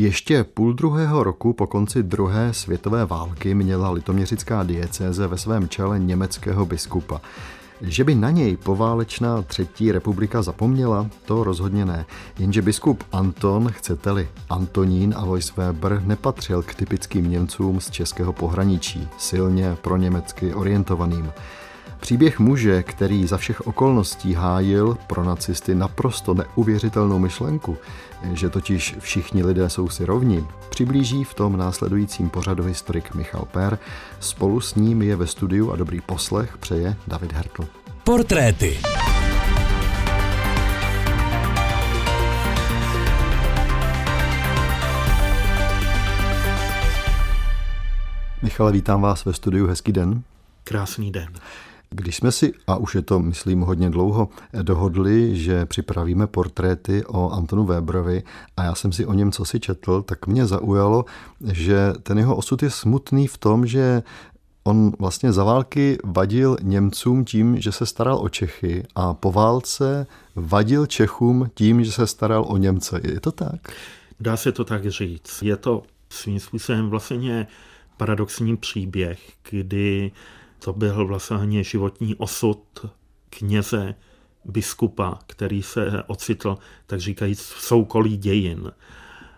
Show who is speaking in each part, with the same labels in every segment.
Speaker 1: Ještě půl druhého roku po konci druhé světové války měla litoměřická diecéze ve svém čele německého biskupa. Že by na něj poválečná třetí republika zapomněla, to rozhodně ne. Jenže biskup Anton, chcete-li Antonín Alois Weber, nepatřil k typickým Němcům z českého pohraničí, silně pro německy orientovaným. Příběh muže, který za všech okolností hájil pro nacisty naprosto neuvěřitelnou myšlenku, že totiž všichni lidé jsou si rovni, přiblíží v tom následujícím pořadu historik Michal Per. Spolu s ním je ve studiu a dobrý poslech přeje David Hertl. Portréty. Michale, vítám vás ve studiu. Hezký den.
Speaker 2: Krásný den.
Speaker 1: Když jsme si, a už je to, myslím, hodně dlouho, dohodli, že připravíme portréty o Antonu Weberovi a já jsem si o něm co si četl, tak mě zaujalo, že ten jeho osud je smutný v tom, že On vlastně za války vadil Němcům tím, že se staral o Čechy a po válce vadil Čechům tím, že se staral o Němce. Je to tak?
Speaker 2: Dá se to tak říct. Je to svým způsobem vlastně paradoxní příběh, kdy to byl vlastně životní osud kněze, biskupa, který se ocitl, tak říkajíc, v soukolí dějin,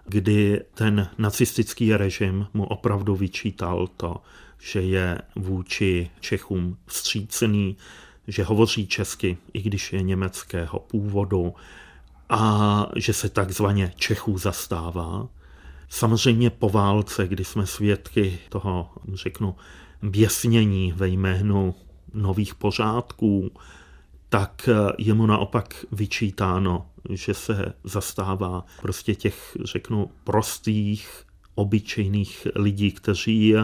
Speaker 2: kdy ten nacistický režim mu opravdu vyčítal to, že je vůči Čechům vstřícený, že hovoří česky, i když je německého původu, a že se takzvaně Čechů zastává. Samozřejmě po válce, kdy jsme svědky toho, řeknu, běsnění ve jménu nových pořádků, tak je mu naopak vyčítáno, že se zastává prostě těch, řeknu, prostých, obyčejných lidí, kteří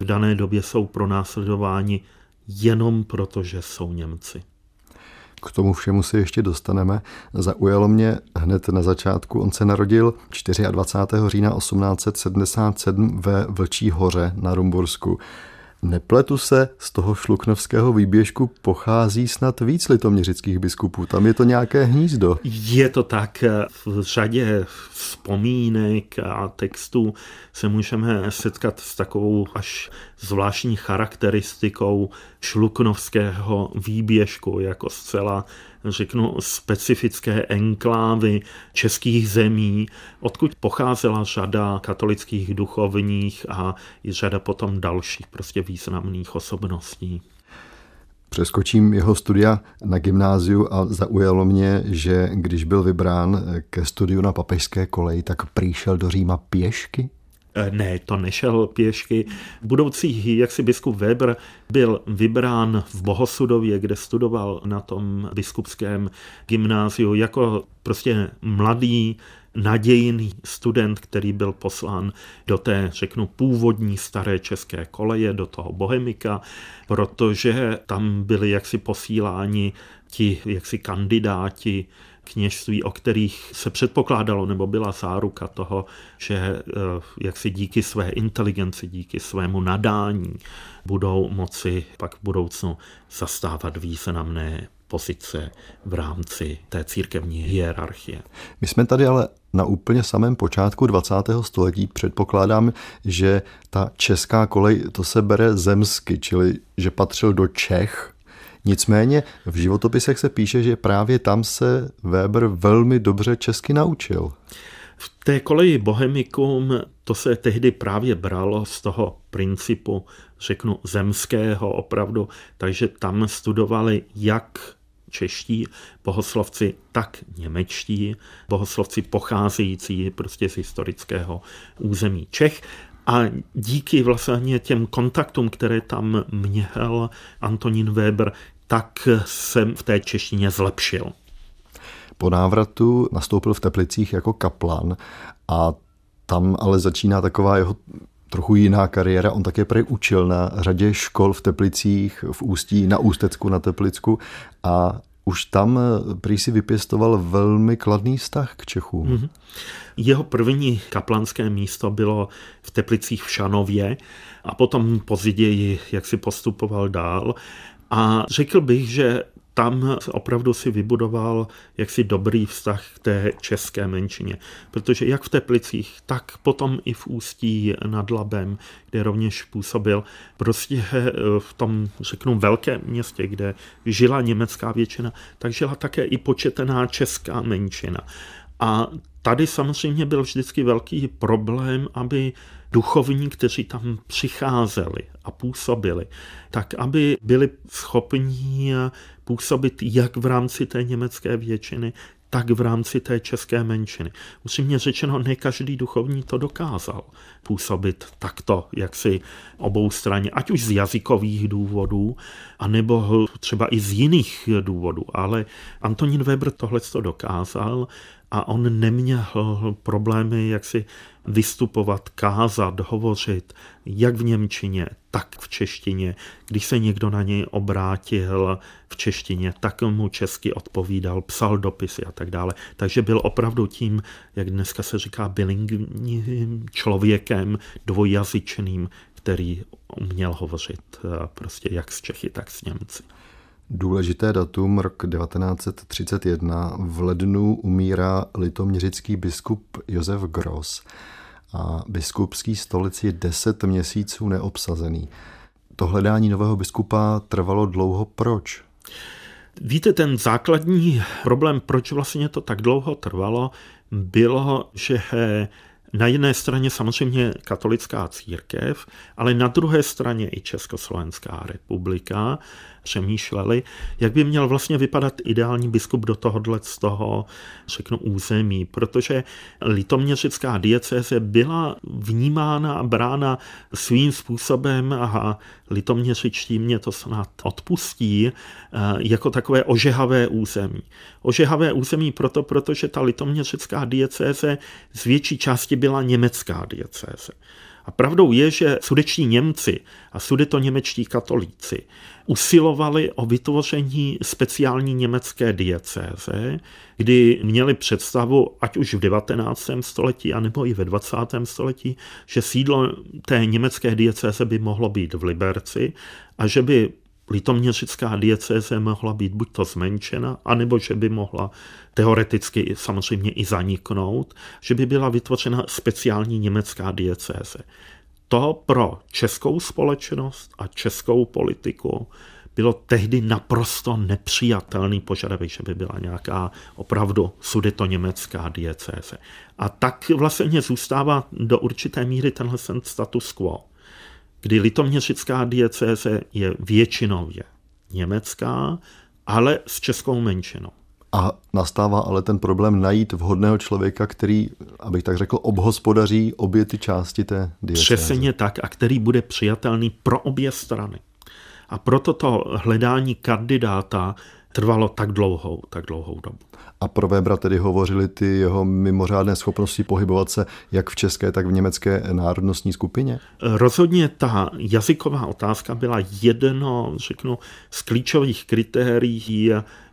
Speaker 2: v dané době jsou pronásledováni jenom proto, že jsou Němci.
Speaker 1: K tomu všemu se ještě dostaneme. Zaujalo mě hned na začátku. On se narodil 24. října 1877 ve Vlčí hoře na Rumbursku. Nepletu se, z toho šluknovského výběžku pochází snad víc litoměřických biskupů. Tam je to nějaké hnízdo.
Speaker 2: Je to tak. V řadě vzpomínek a textů se můžeme setkat s takovou až zvláštní charakteristikou šluknovského výběžku jako zcela řeknu, specifické enklávy českých zemí, odkud pocházela řada katolických duchovních a i řada potom dalších prostě významných osobností.
Speaker 1: Přeskočím jeho studia na gymnáziu a zaujalo mě, že když byl vybrán ke studiu na papežské koleji, tak přišel do Říma pěšky.
Speaker 2: Eh, ne, to nešel pěšky. Budoucí jaksi biskup Weber byl vybrán v Bohosudově, kde studoval na tom biskupském gymnáziu jako prostě mladý nadějný student, který byl poslán do té, řeknu, původní staré české koleje, do toho Bohemika, protože tam byli jaksi posíláni ti jaksi kandidáti kněžství, o kterých se předpokládalo, nebo byla záruka toho, že eh, jak si díky své inteligenci, díky svému nadání budou moci pak v budoucnu zastávat významné pozice v rámci té církevní hierarchie.
Speaker 1: My jsme tady ale na úplně samém počátku 20. století předpokládám, že ta česká kolej to se bere zemsky, čili že patřil do Čech, Nicméně v životopisech se píše, že právě tam se Weber velmi dobře česky naučil.
Speaker 2: V té koleji Bohemikum to se tehdy právě bralo z toho principu, řeknu, zemského opravdu, takže tam studovali jak čeští bohoslovci, tak němečtí bohoslovci pocházející prostě z historického území Čech. A díky vlastně těm kontaktům, které tam měl Antonín Weber, tak jsem v té češtině zlepšil.
Speaker 1: Po návratu nastoupil v Teplicích jako kaplan a tam ale začíná taková jeho trochu jiná kariéra. On také prej učil na řadě škol v Teplicích, v Ústí, na Ústecku, na Teplicku a už tam eh, prý si vypěstoval velmi kladný vztah k Čechům. Mm-hmm.
Speaker 2: Jeho první kaplanské místo bylo v Teplicích v Šanově a potom později, jak si postupoval dál. A řekl bych, že tam opravdu si vybudoval jaksi dobrý vztah k té české menšině. Protože jak v Teplicích, tak potom i v Ústí nad Labem, kde rovněž působil, prostě v tom, řeknu, velkém městě, kde žila německá většina, tak žila také i početená česká menšina. A tady samozřejmě byl vždycky velký problém, aby duchovní, kteří tam přicházeli a působili, tak aby byli schopni působit jak v rámci té německé většiny, tak v rámci té české menšiny. Musím řečeno, ne každý duchovní to dokázal působit takto, jak si obou straně, ať už z jazykových důvodů, anebo třeba i z jiných důvodů. Ale Antonín Weber tohle to dokázal a on neměl problémy, jak si vystupovat, kázat, hovořit, jak v Němčině, tak v češtině. Když se někdo na něj obrátil v češtině, tak mu česky odpovídal, psal dopisy a tak dále. Takže byl opravdu tím, jak dneska se říká, bilingvním člověkem, dvojjazyčným, který uměl hovořit eh, prostě jak s Čechy, tak s Němci.
Speaker 1: Důležité datum, rok 1931, v lednu umírá litoměřický biskup Josef Gross a biskupský stolic je deset měsíců neobsazený. To hledání nového biskupa trvalo dlouho. Proč?
Speaker 2: Víte, ten základní problém, proč vlastně to tak dlouho trvalo, bylo, že na jedné straně samozřejmě katolická církev, ale na druhé straně i Československá republika přemýšleli, jak by měl vlastně vypadat ideální biskup do tohohle z toho, řeknu, území, protože litoměřická diecéze byla vnímána a brána svým způsobem a litoměřičtí mě to snad odpustí, eh, jako takové ožehavé území. Ožehavé území proto, protože ta litoměřická diecéze z větší části byla německá diecéze. A pravdou je, že sudeční Němci a sudetoněmečtí katolíci usilovali o vytvoření speciální německé diecéze, kdy měli představu, ať už v 19. století, anebo i ve 20. století, že sídlo té německé diecéze by mohlo být v Liberci a že by litoměřická diecéze mohla být buď to zmenšena, anebo že by mohla teoreticky samozřejmě i zaniknout, že by byla vytvořena speciální německá diecéze. To pro českou společnost a českou politiku bylo tehdy naprosto nepřijatelný požadavek, že by byla nějaká opravdu sudetoněmecká diecéze. A tak vlastně zůstává do určité míry tenhle status quo kdy litoměřická diecéze je většinově německá, ale s českou menšinou.
Speaker 1: A nastává ale ten problém najít vhodného člověka, který, abych tak řekl, obhospodaří obě ty části té diecéze.
Speaker 2: Přesně tak, a který bude přijatelný pro obě strany. A proto to hledání kandidáta trvalo tak dlouhou, tak dlouhou dobu.
Speaker 1: A pro Webra tedy hovořili ty jeho mimořádné schopnosti pohybovat se jak v české, tak v německé národnostní skupině?
Speaker 2: Rozhodně ta jazyková otázka byla jedno, řeknu, z klíčových kritérií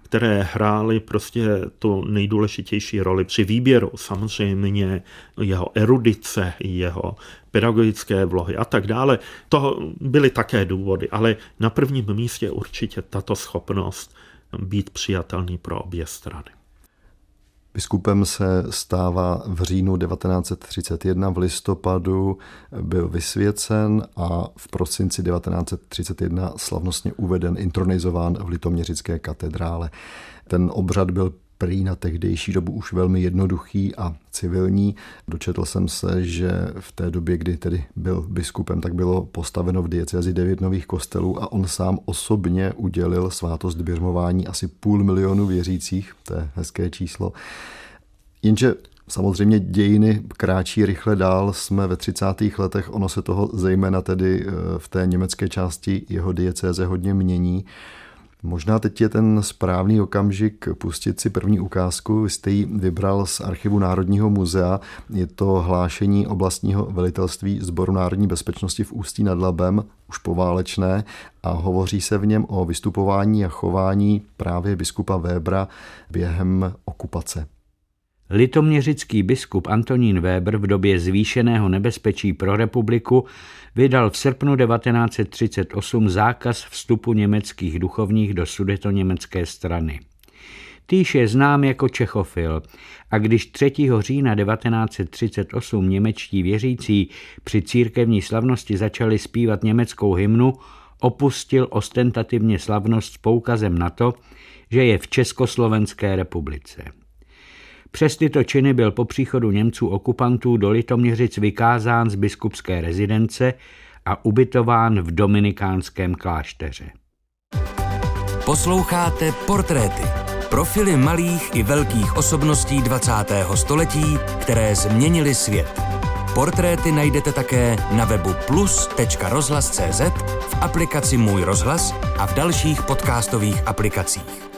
Speaker 2: které hrály prostě tu nejdůležitější roli při výběru. Samozřejmě jeho erudice, jeho pedagogické vlohy a tak dále. To byly také důvody, ale na prvním místě určitě tato schopnost být přijatelný pro obě strany.
Speaker 1: Biskupem se stává v říjnu 1931, v listopadu byl vysvěcen a v prosinci 1931 slavnostně uveden, intronizován v Litoměřické katedrále. Ten obřad byl prý na tehdejší dobu už velmi jednoduchý a civilní. Dočetl jsem se, že v té době, kdy tedy byl biskupem, tak bylo postaveno v diecezi devět nových kostelů a on sám osobně udělil svátost birmování asi půl milionu věřících, to je hezké číslo. Jenže Samozřejmě dějiny kráčí rychle dál, jsme ve 30. letech, ono se toho zejména tedy eh, v té německé části jeho diecéze hodně mění. Možná teď je ten správný okamžik pustit si první ukázku. Jste ji vybral z archivu Národního muzea. Je to hlášení oblastního velitelství Sboru národní bezpečnosti v Ústí nad Labem, už poválečné, a hovoří se v něm o vystupování a chování právě biskupa Webra během okupace.
Speaker 3: Litoměřický biskup Antonín Weber v době zvýšeného nebezpečí pro republiku vydal v srpnu 1938 zákaz vstupu německých duchovních do sudetoněmecké strany. Týž je znám jako Čechofil a když 3. října 1938 němečtí věřící při církevní slavnosti začali zpívat německou hymnu, opustil ostentativně slavnost s poukazem na to, že je v Československé republice. Přes tyto činy byl po příchodu Němců okupantů do Litoměřic vykázán z biskupské rezidence a ubytován v dominikánském klášteře.
Speaker 4: Posloucháte Portréty. Profily malých i velkých osobností 20. století, které změnily svět. Portréty najdete také na webu plus.rozhlas.cz, v aplikaci Můj rozhlas a v dalších podcastových aplikacích.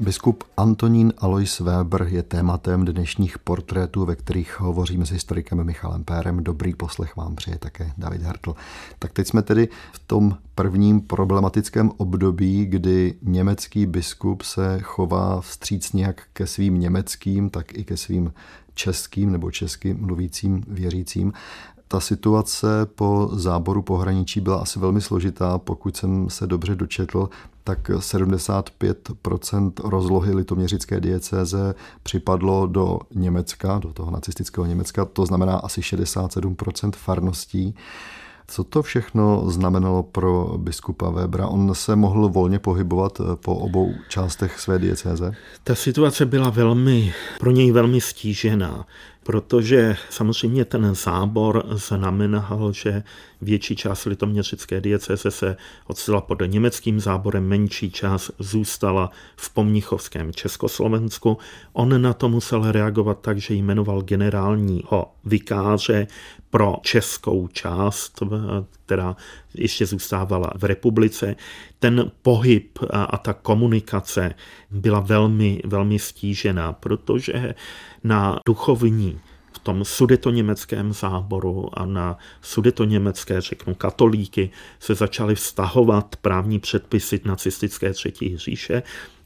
Speaker 1: Biskup Antonín Alois Weber je tématem dnešních portrétů, ve kterých hovoříme s historikem Michalem Pérem. Dobrý poslech vám přeje také David Hartl. Tak teď jsme tedy v tom prvním problematickém období, kdy německý biskup se chová vstříc jak ke svým německým, tak i ke svým českým nebo česky mluvícím věřícím ta situace po záboru pohraničí byla asi velmi složitá. Pokud jsem se dobře dočetl, tak 75% rozlohy litoměřické diecéze připadlo do Německa, do toho nacistického Německa, to znamená asi 67% farností. Co to všechno znamenalo pro biskupa Webra? On se mohl volně pohybovat po obou částech své diecéze?
Speaker 2: Ta situace byla velmi, pro něj velmi stížená protože samozřejmě ten zábor znamenal, že větší část litoměřické diecese se odstala pod německým záborem, menší část zůstala v pomnichovském Československu. On na to musel reagovat tak, že jmenoval generálního vikáře pro českou část, která ještě zůstávala v republice. Ten pohyb a ta komunikace byla velmi, velmi stížená, protože na duchovní v tom sudetoněmeckém záboru a na sudetoněmecké, řeknu, katolíky se začaly vztahovat právní předpisy nacistické třetí říše,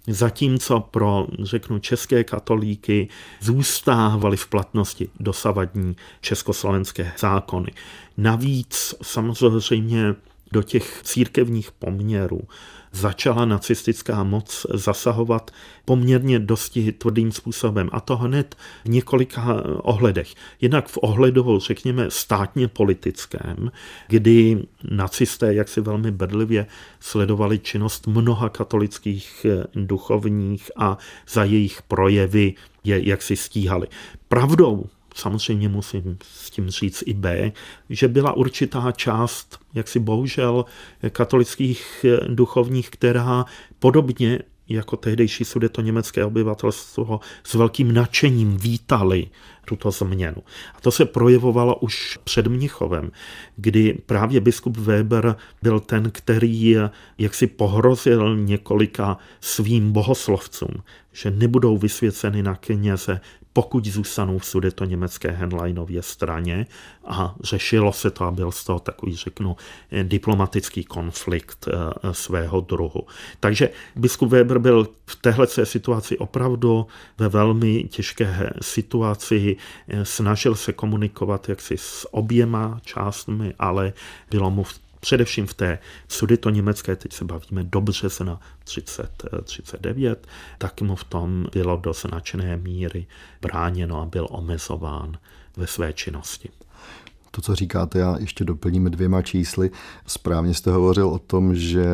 Speaker 2: zatímco pro, řeknu, české katolíky zůstávaly v platnosti dosavadní československé zákony. Navíc samozřejmě do těch církevních poměrů začala nacistická moc zasahovat poměrně dosti tvrdým způsobem. A to hned v několika ohledech. Jednak v ohledu, řekněme, státně politickém, kdy nacisté jak si velmi bedlivě sledovali činnost mnoha katolických duchovních a za jejich projevy je jak si stíhali. Pravdou samozřejmě musím s tím říct i B, že byla určitá část, jak si bohužel, katolických duchovních, která podobně jako tehdejší sudeto německé obyvatelstvo s velkým nadšením vítali tuto změnu. A to se projevovalo už před Mnichovem, kdy právě biskup Weber byl ten, který jaksi pohrozil několika svým bohoslovcům, že nebudou vysvěceny na kněze, pokud zůstanou v sudeto německé Henleinově straně a řešilo se to a byl z toho takový, řeknu, diplomatický konflikt eh, svého druhu. Takže biskup Weber byl v téhle situaci opravdu ve velmi těžké situaci, eh, snažil se komunikovat jaksi s oběma částmi, ale bylo mu v především v té sudito německé, teď se bavíme do března 3039, tak mu v tom bylo do značné míry bráněno a byl omezován ve své činnosti.
Speaker 1: To, co říkáte, já ještě doplním dvěma čísly. Správně jste hovořil o tom, že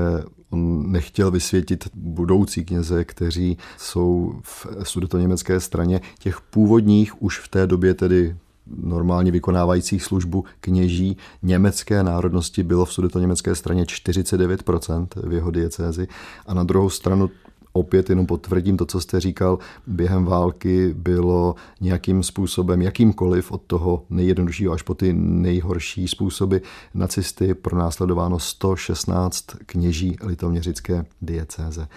Speaker 1: on nechtěl vysvětit budoucí kněze, kteří jsou v sudetoněmecké straně. Těch původních už v té době tedy normálně vykonávajících službu kněží německé národnosti bylo v německé straně 49% v jeho diecézi a na druhou stranu opět jenom potvrdím to, co jste říkal, během války bylo nějakým způsobem, jakýmkoliv od toho nejjednoduššího až po ty nejhorší způsoby nacisty pronásledováno 116 kněží litoměřické diecéze.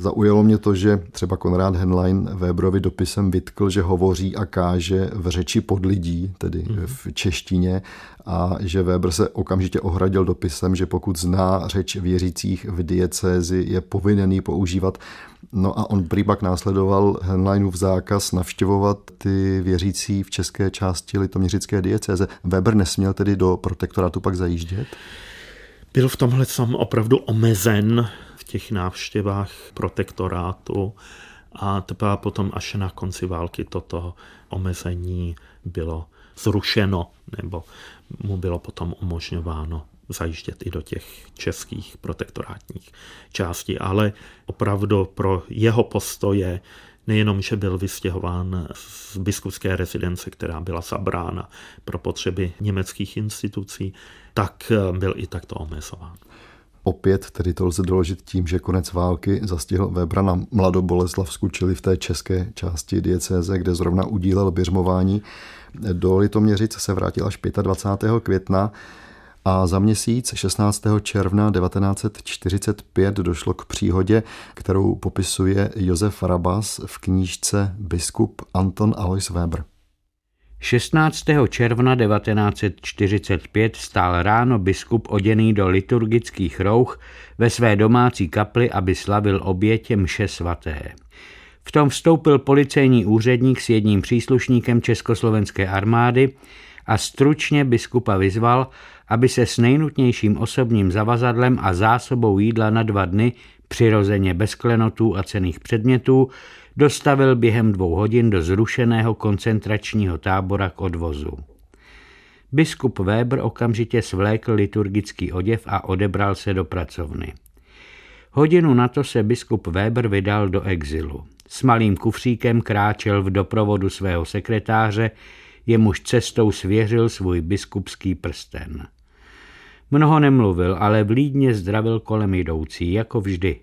Speaker 1: Zaujalo mě to, že třeba Konrad Henlein Weberovi dopisem vytkl, že hovoří a káže v řeči pod lidí, tedy mm. v češtině, a že Weber se okamžitě ohradil dopisem, že pokud zná řeč věřících v diecézi, je povinný používat. No a on prý pak následoval Henleinův zákaz navštěvovat ty věřící v české části litoměřické diecéze. Weber nesměl tedy do protektorátu pak zajíždět?
Speaker 2: Byl v tomhle sam opravdu omezen v těch návštěvách protektorátu a teprve potom až na konci války toto omezení bylo zrušeno nebo mu bylo potom umožňováno zajíždět i do těch českých protektorátních částí, ale opravdu pro jeho postoje nejenom, že byl vystěhován z biskupské rezidence, která byla zabrána pro potřeby německých institucí, tak byl i takto omezován.
Speaker 1: Opět tedy to lze doložit tím, že konec války zastihl Webra na Mladoboleslavsku, čili v té české části diecéze, kde zrovna udílel běžmování. Do Litoměřic se vrátil až 25. května a za měsíc 16. června 1945 došlo k příhodě, kterou popisuje Josef Rabas v knížce Biskup Anton Alois Weber.
Speaker 3: 16. června 1945 stál ráno biskup oděný do liturgických rouch ve své domácí kapli, aby slavil obětě mše svaté. V tom vstoupil policejní úředník s jedním příslušníkem československé armády a stručně biskupa vyzval, aby se s nejnutnějším osobním zavazadlem a zásobou jídla na dva dny, přirozeně bez klenotů a cených předmětů, dostavil během dvou hodin do zrušeného koncentračního tábora k odvozu. Biskup Weber okamžitě svlékl liturgický oděv a odebral se do pracovny. Hodinu na to se biskup Weber vydal do exilu. S malým kufříkem kráčel v doprovodu svého sekretáře, jemuž cestou svěřil svůj biskupský prsten. Mnoho nemluvil, ale vlídně zdravil kolem jdoucí, jako vždy.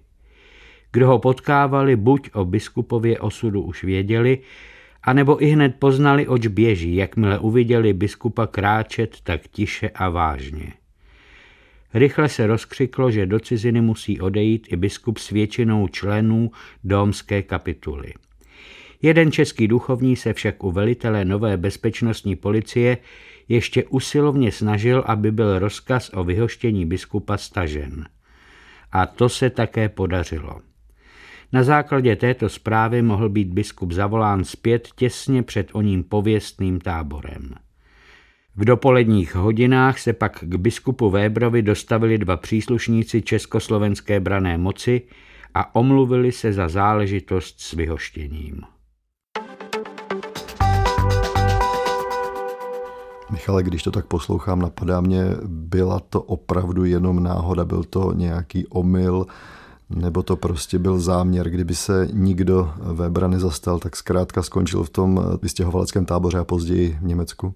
Speaker 3: Kdo ho potkávali, buď o biskupově osudu už věděli, anebo i hned poznali, oč běží, jakmile uviděli biskupa kráčet tak tiše a vážně. Rychle se rozkřiklo, že do ciziny musí odejít i biskup s většinou členů domské kapituly. Jeden český duchovní se však u velitele nové bezpečnostní policie ještě usilovně snažil, aby byl rozkaz o vyhoštění biskupa stažen. A to se také podařilo. Na základě této zprávy mohl být biskup zavolán zpět těsně před oním pověstným táborem. V dopoledních hodinách se pak k biskupu Vébrovi dostavili dva příslušníci československé brané moci a omluvili se za záležitost s vyhoštěním.
Speaker 1: Michale, když to tak poslouchám, napadá mě, byla to opravdu jenom náhoda, byl to nějaký omyl, nebo to prostě byl záměr, kdyby se nikdo Webera nezastal, tak zkrátka skončil v tom vystěhovaleckém táboře a později v Německu?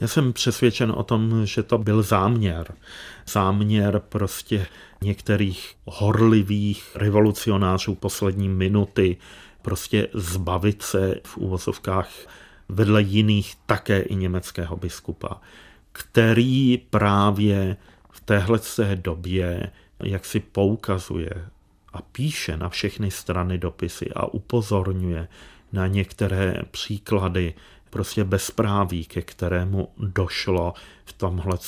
Speaker 2: Já jsem přesvědčen o tom, že to byl záměr. Záměr prostě některých horlivých revolucionářů poslední minuty prostě zbavit se v úvozovkách vedle jiných také i německého biskupa, který právě v téhle době jak si poukazuje a píše na všechny strany dopisy a upozorňuje na některé příklady prostě bezpráví, ke kterému došlo v tomhle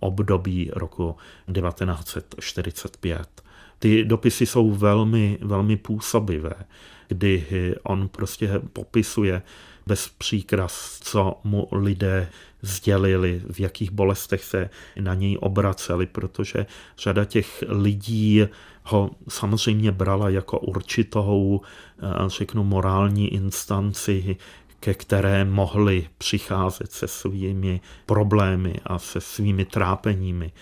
Speaker 2: období roku 1945. Ty dopisy jsou velmi, velmi působivé, kdy on prostě popisuje bez příkras, co mu lidé sdělili, v jakých bolestech se na něj obraceli, protože řada těch lidí ho samozřejmě brala jako určitou, eh, řeknu, morální instanci, ke které mohli přicházet se svými problémy a se svými trápeními.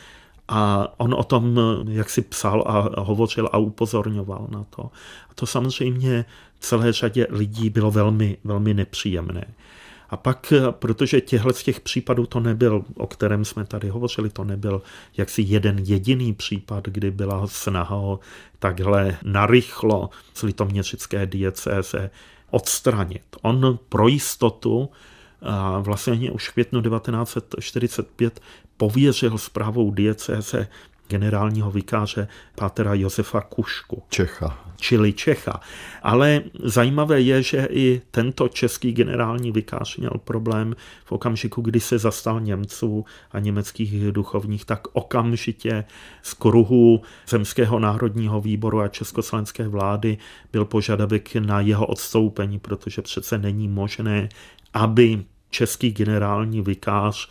Speaker 2: A on o tom, jak si psal a hovořil a upozorňoval na to. A to samozřejmě celé řadě lidí bylo velmi, velmi nepříjemné. A pak, protože těchto z těch případů to nebyl, o kterém jsme tady hovořili, to nebyl jaksi jeden jediný případ, kdy byla snaha ho takhle narychlo z litoměřické diecéze odstranit. On pro jistotu vlastně už v květnu 1945 pověřil zprávou diecéze generálního vikáře Pátera Josefa Kušku.
Speaker 1: Čecha.
Speaker 2: Čili Čecha. Ale zajímavé je, že i tento český generální vikář měl problém v okamžiku, kdy se zastal Němců a německých duchovních, tak okamžitě z kruhu Zemského národního výboru a československé vlády byl požadavek na jeho odstoupení, protože přece není možné, aby český generální vikář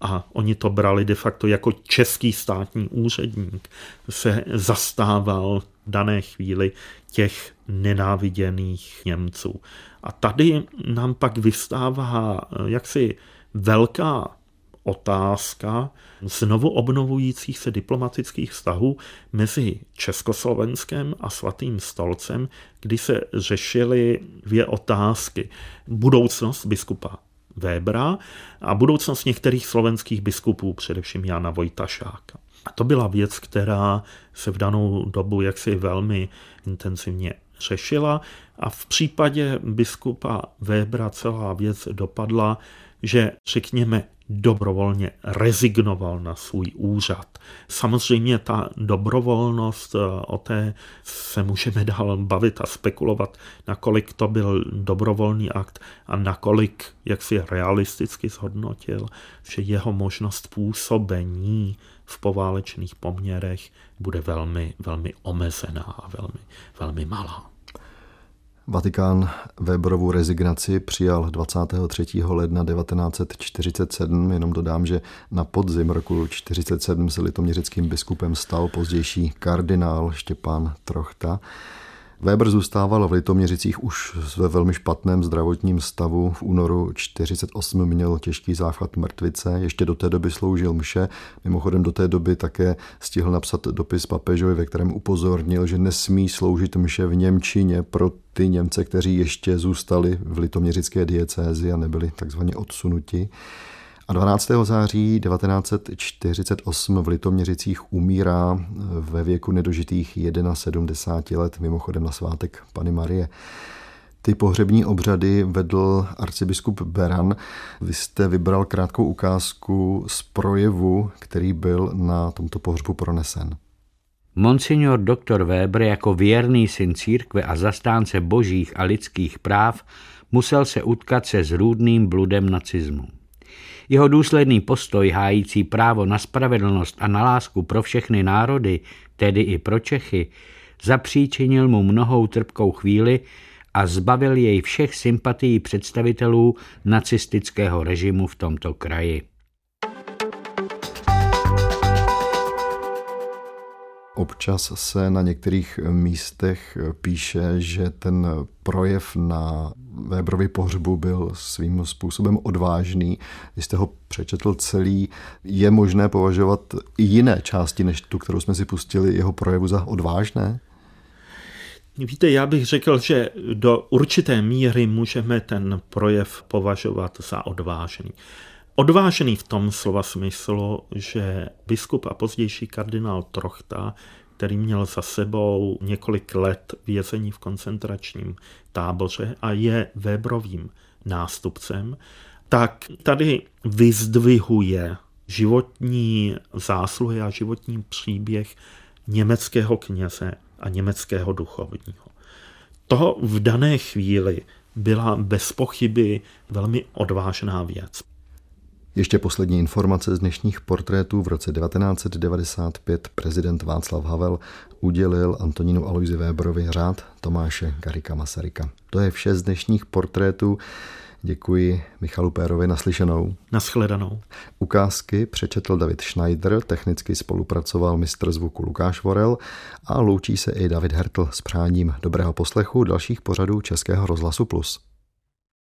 Speaker 2: a oni to brali de facto jako český státní úředník, se zastával v dané chvíli těch nenáviděných Němců. A tady nám pak vystává jaksi velká otázka znovu obnovujících se diplomatických vztahů mezi Československem a Svatým stolcem, kdy se řešily dvě otázky. Budoucnost biskupa Webera a budoucnost některých slovenských biskupů, především Jana Vojtašáka. A to byla věc, která se v danou dobu jaksi velmi intenzivně řešila a v případě biskupa Webera celá věc dopadla, že řekněme dobrovolně rezignoval na svůj úřad. Samozřejmě ta dobrovolnost, eh, o té se můžeme dál bavit a spekulovat, nakolik to byl dobrovolný akt a nakolik, jak si realisticky zhodnotil, že jeho možnost působení v poválečných poměrech bude velmi, velmi omezená a velmi, velmi malá.
Speaker 1: Vatikán Weberovu rezignaci přijal 23. ledna 1947. Jenom dodám, že na podzim roku 1947 se litoměřickým biskupem stal pozdější kardinál Štěpán Trochta. Weber zůstával v Litoměřicích už ve velmi špatném zdravotním stavu. V únoru 48 měl těžký záchvat mrtvice, ještě do té doby sloužil mše. Mimochodem do té doby také stihl napsat dopis papežovi, ve kterém upozornil, že nesmí sloužit mše v Němčině pro ty Němce, kteří ještě zůstali v litoměřické diecézi a nebyli takzvaně odsunuti. A 12. září 1948 v Litoměřicích umírá ve věku nedožitých 71 let, mimochodem na svátek Pany Marie. Ty pohřební obřady vedl arcibiskup Beran. Vy jste vybral krátkou ukázku z projevu, který byl na tomto pohřbu pronesen.
Speaker 3: Monsignor doktor Weber jako věrný syn církve a zastánce božích a lidských práv musel se utkat se zrůdným bludem nacismu. Jeho důsledný postoj hájící právo na spravedlnost a na lásku pro všechny národy, tedy i pro Čechy, zapříčinil mu mnohou trpkou chvíli a zbavil jej všech sympatií představitelů nacistického režimu v tomto kraji.
Speaker 1: Občas se na některých místech píše, že ten projev na Weberovi pohřbu byl svým způsobem odvážný. Když jste ho přečetl celý, je možné považovat i jiné části, než tu, kterou jsme si pustili, jeho projevu za odvážné?
Speaker 2: Víte, já bych řekl, že do určité míry můžeme ten projev považovat za odvážný. Odvážený v tom slova smyslu, že biskup a pozdější kardinál Trochta, který měl za sebou několik let vězení v koncentračním táboře a je Weberovým nástupcem, tak tady vyzdvihuje životní zásluhy a životní příběh německého kněze a německého duchovního. To v dané chvíli byla bez pochyby velmi odvážná věc.
Speaker 1: Ještě poslední informace z dnešních portrétů. V roce 1995 prezident Václav Havel udělil Antonínu Aloisi Weberovi řád Tomáše Garika Masaryka. To je vše z dnešních portrétů. Děkuji Michalu Pérovi naslyšenou.
Speaker 2: Naschledanou.
Speaker 1: Ukázky přečetl David Schneider, technicky spolupracoval mistr zvuku Lukáš Vorel a loučí se i David Hertl s přáním dobrého poslechu dalších pořadů Českého rozhlasu Plus.